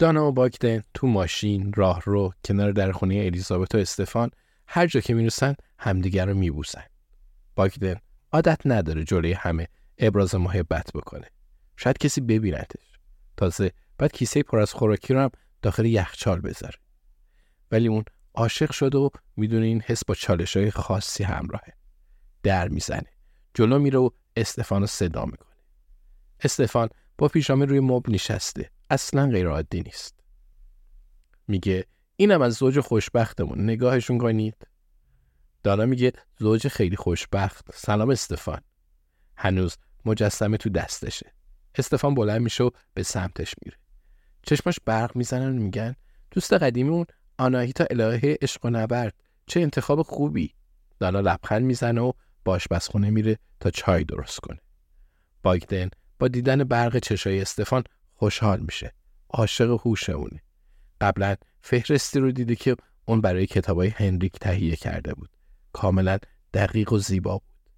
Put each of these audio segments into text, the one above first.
دانا و باگدن تو ماشین راه رو کنار در خونه الیزابت و استفان هر جا که می‌رسن همدیگر رو میبوسن. باگدن عادت نداره جلوی همه ابراز محبت بکنه. شاید کسی ببینتش. تازه بعد کیسه پر از خوراکی رو هم داخل یخچال بذاره. ولی اون عاشق شده و می‌دونه این حس با چالش های خاصی همراهه. در می‌زنه. جلو میره و استفان رو صدا می‌کنه. استفان با پیژامه روی مبل نشسته. اصلا غیر عادی نیست. میگه اینم از زوج خوشبختمون نگاهشون کنید. دانا میگه زوج خیلی خوشبخت. سلام استفان. هنوز مجسمه تو دستشه. استفان بلند میشه و به سمتش میره. چشماش برق می‌زنن و میگن دوست قدیمیمون آناهیتا الهه عشق و نبرد چه انتخاب خوبی دانا لبخند می‌زنه و با آشپزخونه میره تا چای درست کنه باگدن با دیدن برق چشای استفان خوشحال میشه. عاشق هوش اونه. قبلا فهرستی رو دیده که اون برای کتابای هنریک تهیه کرده بود. کاملا دقیق و زیبا بود.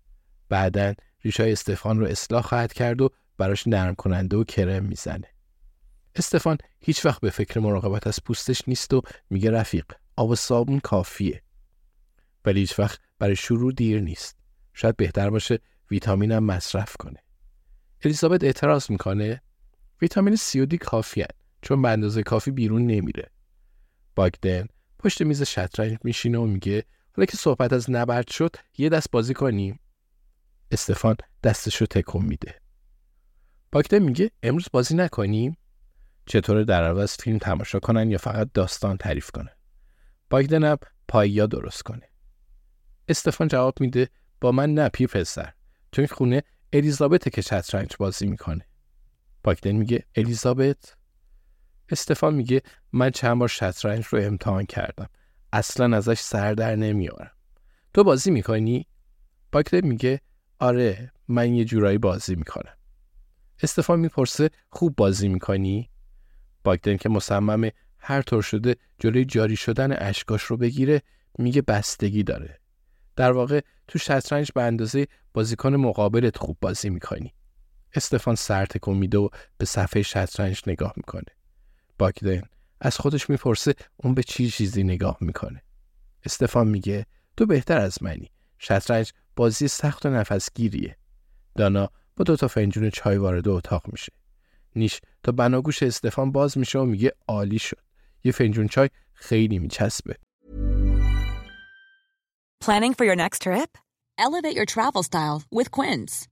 بعدا ریشای استفان رو اصلاح خواهد کرد و براش نرم کننده و کرم می‌زنه. استفان هیچ وقت به فکر مراقبت از پوستش نیست و میگه رفیق آب و صابون کافیه. ولی هیچ وقت برای شروع دیر نیست. شاید بهتر باشه ویتامینم مصرف کنه. الیزابت اعتراض می‌کنه؟ ویتامین سی و دی کافیه چون به اندازه کافی بیرون نمیره. باگدن پشت میز شطرنج میشینه و میگه حالا که صحبت از نبرد شد یه دست بازی کنیم. استفان دستشو تکون میده. باگدن میگه امروز بازی نکنیم؟ چطور در عوض فیلم تماشا کنن یا فقط داستان تعریف کنن؟ باگدن هم پایا درست کنه. استفان جواب میده با من نه پیر پسر. این خونه الیزابت که شطرنج بازی می‌کنه. باگدن میگه الیزابت؟ استفان میگه من چند بار شطرنج رو امتحان کردم. اصلا ازش سر در نمیارم. تو بازی می‌کنی؟ باگدن میگه آره من یه جورایی بازی می‌کنم. استفان می‌پرسه خوب بازی می‌کنی؟ باگدن که مصممه هر طور شده جلوی جاری شدن اشکاش رو بگیره میگه بستگی داره. در واقع تو شطرنج به اندازه بازیکن مقابلت خوب بازی می‌کنی. استفان سر تکون میده و به صفحه شطرنج نگاه می‌کنه. باگدن از خودش می‌پرسه اون به چی چیزی نگاه می‌کنه. استفان میگه تو بهتر از منی. شطرنج بازی سخت و نفسگیریه. دانا با دو تا فنجون چای وارد اتاق میشه. نیش تا بناگوش استفان باز میشه و میگه عالی شد. یه فنجون چای خیلی میچسبه. Planning for your next trip? Elevate your travel style with Quince.